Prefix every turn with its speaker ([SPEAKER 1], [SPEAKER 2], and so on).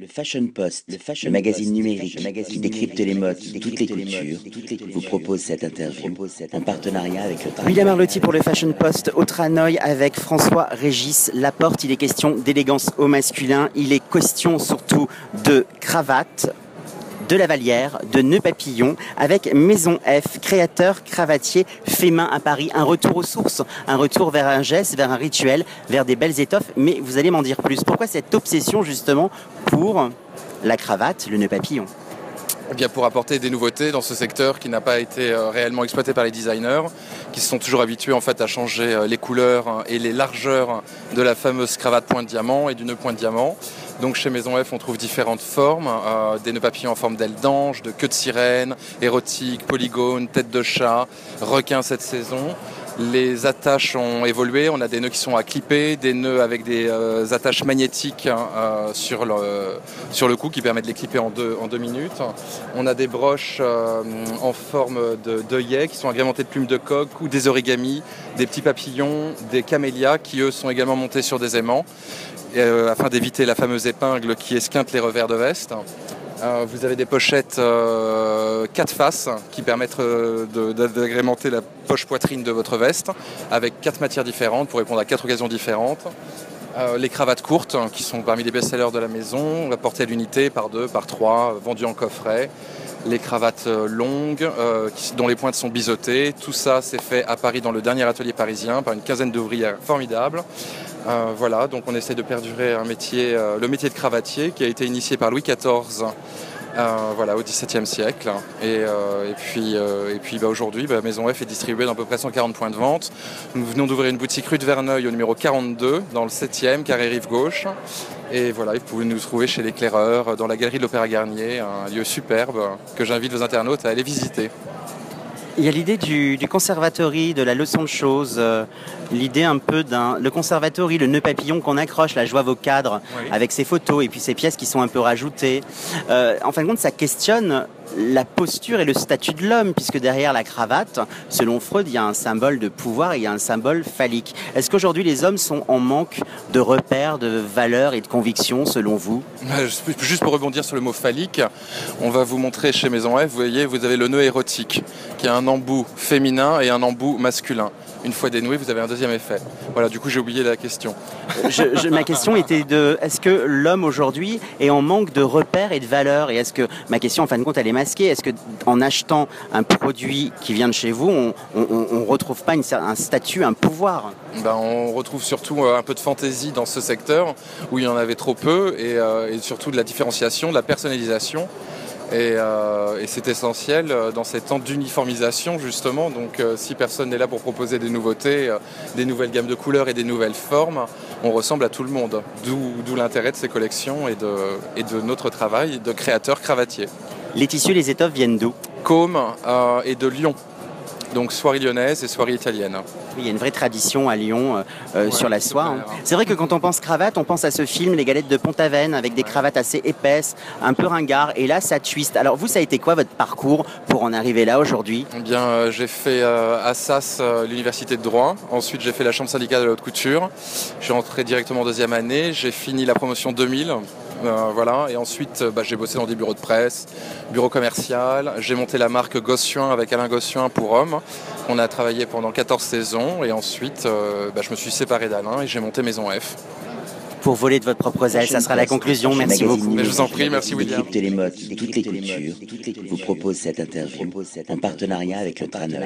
[SPEAKER 1] Le Fashion Post, le, fashion magazine numérique qui décrypte les modes de toutes les cultures, vous propose cette interview en partenariat avec le
[SPEAKER 2] William Arlotti pour le Fashion Post au Tranoï avec François Régis Laporte. Il est question d'élégance au masculin. Il est question surtout de cravate de la Vallière, de Nœud Papillon, avec Maison F, créateur cravatier fait main à Paris. Un retour aux sources, un retour vers un geste, vers un rituel, vers des belles étoffes. Mais vous allez m'en dire plus. Pourquoi cette obsession justement pour la cravate, le nœud papillon
[SPEAKER 3] eh bien pour apporter des nouveautés dans ce secteur qui n'a pas été euh, réellement exploité par les designers, qui se sont toujours habitués en fait à changer euh, les couleurs hein, et les largeurs de la fameuse cravate point de diamant et du nœud point de diamant. Donc chez Maison F, on trouve différentes formes, euh, des nœuds papillons en forme d'aile d'ange, de queue de sirène, érotique, polygone, tête de chat, requin cette saison. Les attaches ont évolué, on a des nœuds qui sont à clipper, des nœuds avec des euh, attaches magnétiques hein, euh, sur, le, sur cou qui permettent de les clipper en deux, minutes. On a des broches en forme d'œillets qui sont agrémentées de plumes de coq ou des origamis, des petits papillons, des camélias qui eux sont également montés sur des aimants. Euh, afin d'éviter la fameuse épingle qui esquinte les revers de veste. Euh, vous avez des pochettes euh, quatre faces qui permettent d'agrémenter la poche poitrine de votre veste avec quatre matières différentes pour répondre à quatre occasions différentes. les cravates courtes qui sont parmi les best-sellers de la maison, portée à l'unité par deux, par trois, vendues en coffret. Les cravates longues dont les pointes sont biseautées. Tout ça s'est fait à Paris dans le dernier atelier parisien par une quinzaine d'ouvrières formidables. Euh, voilà, donc on essaie de perdurer un métier, euh, le métier de cravatier qui a été initié par Louis XIV. Euh, voilà, au XVIIe siècle. Et, puis, puis bah, aujourd'hui, bah, Maison F est distribuée dans à peu près 140 points de vente. Nous venons d'ouvrir une boutique rue de Verneuil au numéro 42, dans le 7e, carré rive gauche. Et voilà, vous pouvez nous trouver chez l'éclaireur, dans la galerie de l'Opéra Garnier, un lieu superbe que j'invite vos internautes à aller visiter.
[SPEAKER 2] Il y a l'idée du, du conservatory, de la leçon de choses, euh, l'idée un peu d'un... Le conservatory, le nœud papillon qu'on accroche, la joie vos cadres, avec ses photos et puis ses pièces qui sont un peu rajoutées. Euh, en fin de compte, ça questionne la posture et le statut de l'homme, puisque derrière la cravate, selon Freud, il y a un symbole de pouvoir, il y a un symbole phallique. Est-ce qu'aujourd'hui les hommes sont en manque de repères, de valeurs et de convictions, selon vous?
[SPEAKER 3] Juste pour rebondir sur le mot phallique, on va vous montrer chez Maison F, vous voyez, vous avez le nœud érotique, qui a un embout féminin et un embout masculin une fois dénoué, vous avez un deuxième effet. Voilà, du coup, j'ai oublié la question.
[SPEAKER 2] ma question était de est-ce que l'homme aujourd'hui est en manque de repères et de valeurs? Et est-ce que, ma question en fin de compte, elle est masquée? Est-ce que en achetant un produit qui vient de chez vous, on ne retrouve pas un statut, un pouvoir?
[SPEAKER 3] Ben, On retrouve surtout euh, un peu de fantaisie dans ce secteur où il y en avait trop peu et, euh, et surtout de la différenciation, de la personnalisation. Euh, et, c'est essentiel euh, dans ces temps d'uniformisation justement. Donc euh, si personne n'est là pour proposer des nouveautés, des nouvelles gammes de couleurs et des nouvelles formes, on ressemble à tout le monde. D'où l'intérêt de ces collections et de, et de notre travail de créateur cravatier.
[SPEAKER 2] Les tissus, les étoffes viennent d'où?
[SPEAKER 3] Côme et de Lyon donc soirée lyonnaise et soirée italienne.
[SPEAKER 2] il y a une vraie tradition à Lyon euh, euh, sur la soie. Hein. C'est vrai que quand on pense cravate, on pense à ce film Les Galettes de Pont-Aven avec des cravates assez épaisses, un peu ringards, et là ça twist. Alors vous, ça a été quoi votre parcours pour en arriver là aujourd'hui?
[SPEAKER 3] Eh bien, euh, j'ai fait à SAS l'université de droit. Ensuite, j'ai fait la chambre syndicale de la haute couture. Je suis rentré directement en deuxième année. J'ai fini la promotion 2000 euh, voilà. Et ensuite, euh, bah, j'ai bossé dans des bureaux de presse, bureau commercial. J'ai monté la marque Gossuin avec Alain Gossuin pour hommes. On a travaillé pendant 14 saisons. Et ensuite, euh, bah, je me suis séparé d'Alain et j'ai monté Maison F
[SPEAKER 2] pour voler de votre propre aile. Ça sera la conclusion. Merci beaucoup.
[SPEAKER 3] je vous en prie, merci William.
[SPEAKER 1] les modes toutes les cultures vous propose cette interview en partenariat avec le Traneur.